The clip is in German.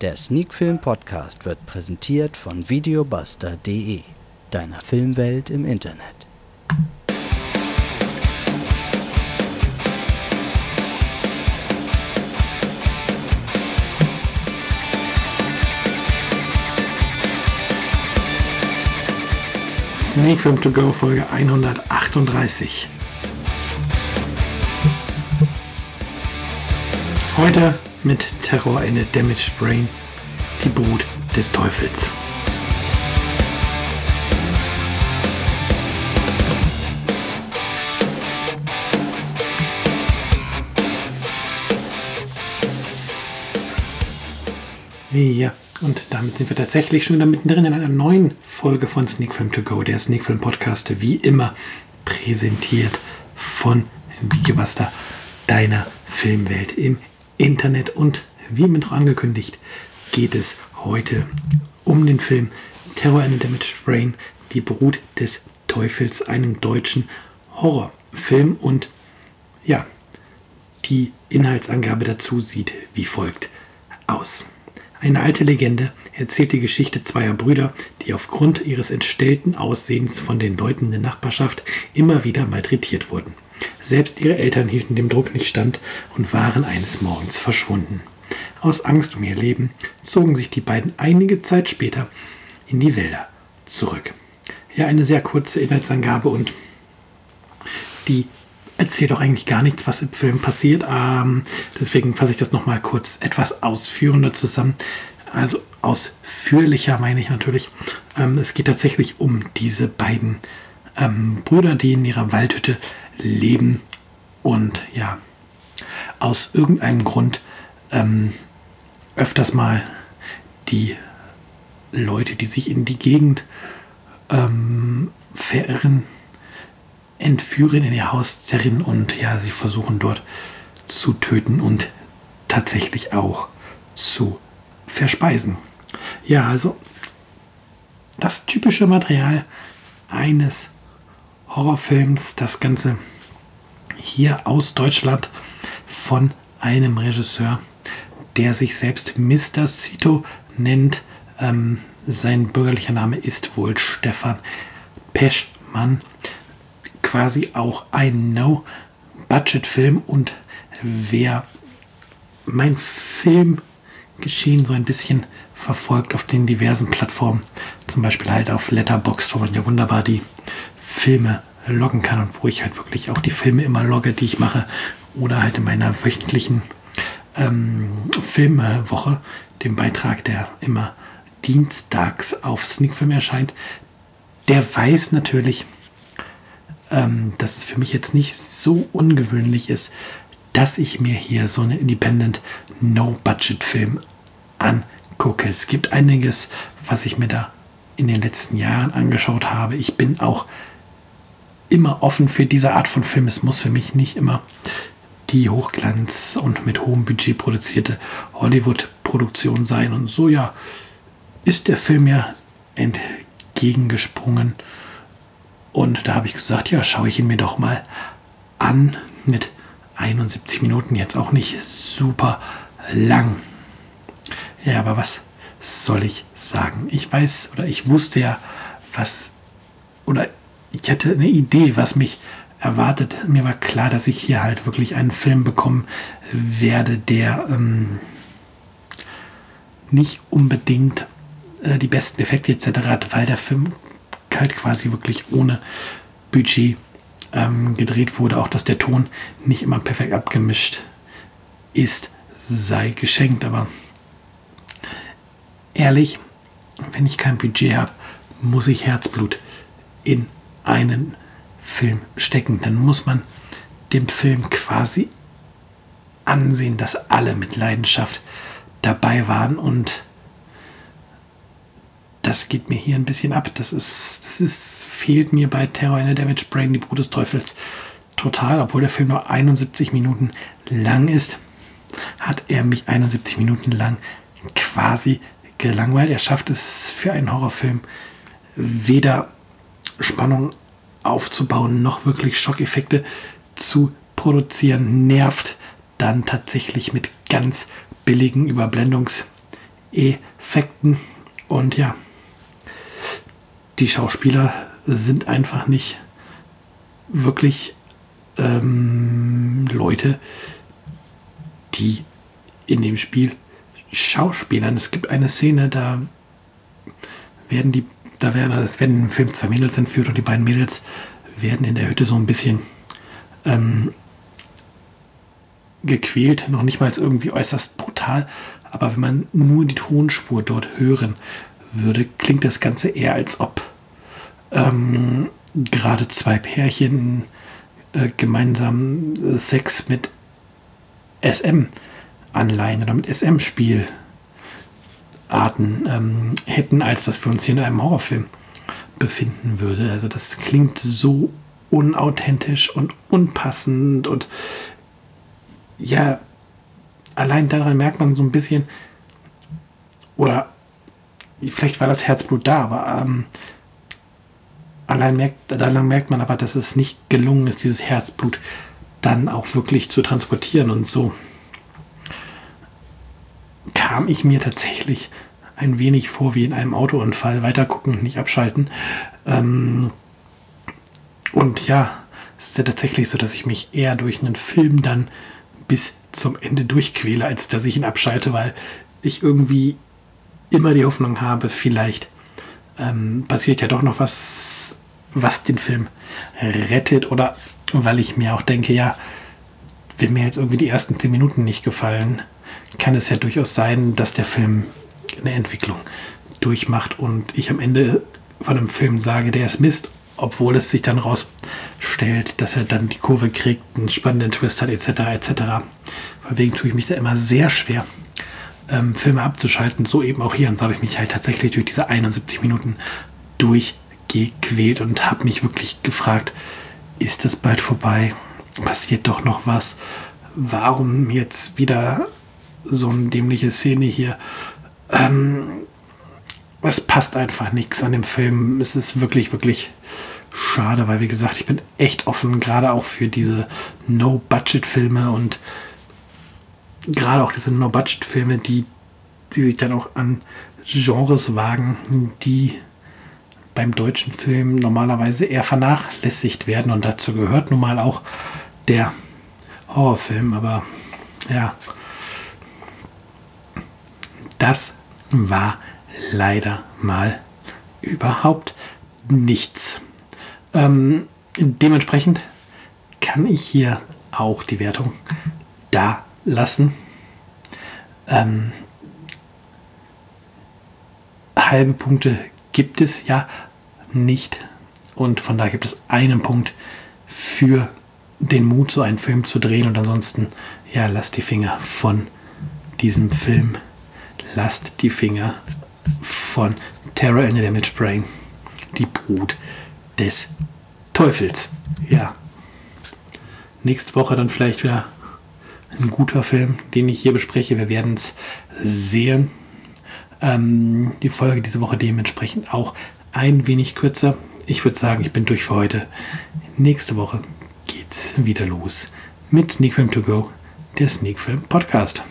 Der Sneakfilm Podcast wird präsentiert von videobuster.de, deiner Filmwelt im Internet. Sneak Film To Go Folge 138. Heute mit Terror in a Damaged Brain, die Brut des Teufels. Ja, und damit sind wir tatsächlich schon wieder mittendrin in einer neuen Folge von Sneak Film To Go, der Sneak Film Podcast, wie immer präsentiert von Videobuster, deiner Filmwelt im Internet. Und wie mit angekündigt, geht es heute um den Film Terror in a Damaged Brain, die Brut des Teufels, einem deutschen Horrorfilm. Und ja, die Inhaltsangabe dazu sieht wie folgt aus. Eine alte Legende erzählt die Geschichte zweier Brüder, die aufgrund ihres entstellten Aussehens von den Leuten der Nachbarschaft immer wieder malträtiert wurden. Selbst ihre Eltern hielten dem Druck nicht stand und waren eines Morgens verschwunden. Aus Angst um ihr Leben zogen sich die beiden einige Zeit später in die Wälder zurück. Ja, eine sehr kurze Inhaltsangabe und die erzählt auch eigentlich gar nichts, was im Film passiert. Ähm, deswegen fasse ich das nochmal kurz etwas ausführender zusammen. Also ausführlicher meine ich natürlich. Ähm, es geht tatsächlich um diese beiden ähm, Brüder, die in ihrer Waldhütte leben und ja, aus irgendeinem Grund ähm, öfters mal die Leute, die sich in die Gegend ähm, verirren, entführen, in ihr Haus zerren und ja, sie versuchen dort zu töten und tatsächlich auch zu verspeisen. Ja, also das typische Material eines Horrorfilms, das Ganze hier aus Deutschland von einem Regisseur, der sich selbst Mr. Cito nennt. Ähm, sein bürgerlicher Name ist wohl Stefan Peschmann. Quasi auch ein No-Budget-Film und wer mein Filmgeschehen so ein bisschen verfolgt auf den diversen Plattformen, zum Beispiel halt auf Letterboxd, wo man ja wunderbar die Filme loggen kann und wo ich halt wirklich auch die Filme immer logge, die ich mache oder halt in meiner wöchentlichen ähm, Filmwoche, dem Beitrag, der immer dienstags auf Sneakfilm erscheint, der weiß natürlich, ähm, dass es für mich jetzt nicht so ungewöhnlich ist, dass ich mir hier so einen Independent No-Budget-Film angucke. Es gibt einiges, was ich mir da in den letzten Jahren angeschaut habe. Ich bin auch immer offen für diese Art von Film. Es muss für mich nicht immer die Hochglanz- und mit hohem Budget produzierte Hollywood-Produktion sein. Und so ja, ist der Film ja entgegengesprungen. Und da habe ich gesagt, ja, schaue ich ihn mir doch mal an mit 71 Minuten, jetzt auch nicht super lang. Ja, aber was soll ich sagen? Ich weiß oder ich wusste ja, was oder ich hatte eine Idee, was mich erwartet. Mir war klar, dass ich hier halt wirklich einen Film bekommen werde, der ähm, nicht unbedingt äh, die besten Effekte etc. hat, weil der Film halt quasi wirklich ohne Budget ähm, gedreht wurde. Auch dass der Ton nicht immer perfekt abgemischt ist, sei geschenkt. Aber ehrlich, wenn ich kein Budget habe, muss ich Herzblut in einen Film stecken. Dann muss man dem Film quasi ansehen, dass alle mit Leidenschaft dabei waren und das geht mir hier ein bisschen ab. Das ist, das ist, fehlt mir bei Terror in the Damage Brain, die Brut des Teufels, total. Obwohl der Film nur 71 Minuten lang ist, hat er mich 71 Minuten lang quasi gelangweilt. Er schafft es für einen Horrorfilm weder Spannung aufzubauen, noch wirklich Schockeffekte zu produzieren, nervt dann tatsächlich mit ganz billigen Überblendungseffekten Effekten. Und ja, die Schauspieler sind einfach nicht wirklich ähm, Leute, die in dem Spiel schauspielern. Es gibt eine Szene, da werden die, da werden, es werden im Film zwei Mädels entführt und die beiden Mädels werden in der Hütte so ein bisschen ähm, gequält, noch nicht mal irgendwie äußerst brutal, aber wenn man nur die Tonspur dort hören würde, klingt das Ganze eher als ob ähm, gerade zwei Pärchen äh, gemeinsam Sex mit SM-Anleihen oder mit SM-Spielarten ähm, hätten, als dass wir uns hier in einem Horrorfilm befinden würde. Also das klingt so unauthentisch und unpassend und ja, allein daran merkt man so ein bisschen, oder vielleicht war das Herzblut da, aber ähm, allein merkt, daran merkt man aber, dass es nicht gelungen ist, dieses Herzblut dann auch wirklich zu transportieren. Und so kam ich mir tatsächlich ein wenig vor wie in einem Autounfall. Weiter gucken und nicht abschalten. Ähm und ja, es ist ja tatsächlich so, dass ich mich eher durch einen Film dann bis zum Ende durchquäle, als dass ich ihn abschalte, weil ich irgendwie immer die Hoffnung habe, vielleicht ähm, passiert ja doch noch was was den Film rettet oder weil ich mir auch denke, ja, wenn mir jetzt irgendwie die ersten zehn Minuten nicht gefallen, kann es ja durchaus sein, dass der Film eine Entwicklung durchmacht und ich am Ende von einem Film sage, der ist Mist, obwohl es sich dann rausstellt, dass er dann die Kurve kriegt, einen spannenden Twist hat, etc. etc. Deswegen tue ich mich da immer sehr schwer, ähm, Filme abzuschalten, so eben auch hier. Und so habe ich mich halt tatsächlich durch diese 71 Minuten durch gequält und habe mich wirklich gefragt, ist das bald vorbei? Passiert doch noch was? Warum jetzt wieder so eine dämliche Szene hier? Ähm, es passt einfach nichts an dem Film. Es ist wirklich, wirklich schade, weil wie gesagt, ich bin echt offen, gerade auch für diese No-Budget-Filme und gerade auch diese No-Budget-Filme, die, die sich dann auch an Genres wagen, die beim deutschen Film normalerweise eher vernachlässigt werden und dazu gehört nun mal auch der Horrorfilm, aber ja, das war leider mal überhaupt nichts. Ähm, dementsprechend kann ich hier auch die Wertung da lassen. Ähm, halbe Punkte gibt es ja nicht. Und von daher gibt es einen Punkt für den Mut, so einen Film zu drehen. Und ansonsten, ja, lasst die Finger von diesem Film. Lasst die Finger von Terror in the Image Brain. Die Brut des Teufels. Ja. Nächste Woche dann vielleicht wieder ein guter Film, den ich hier bespreche. Wir werden es sehen. Ähm, die Folge diese Woche dementsprechend auch ein wenig kürzer. Ich würde sagen, ich bin durch für heute. Nächste Woche geht's wieder los mit Sneak Film To Go, der Sneak Film Podcast.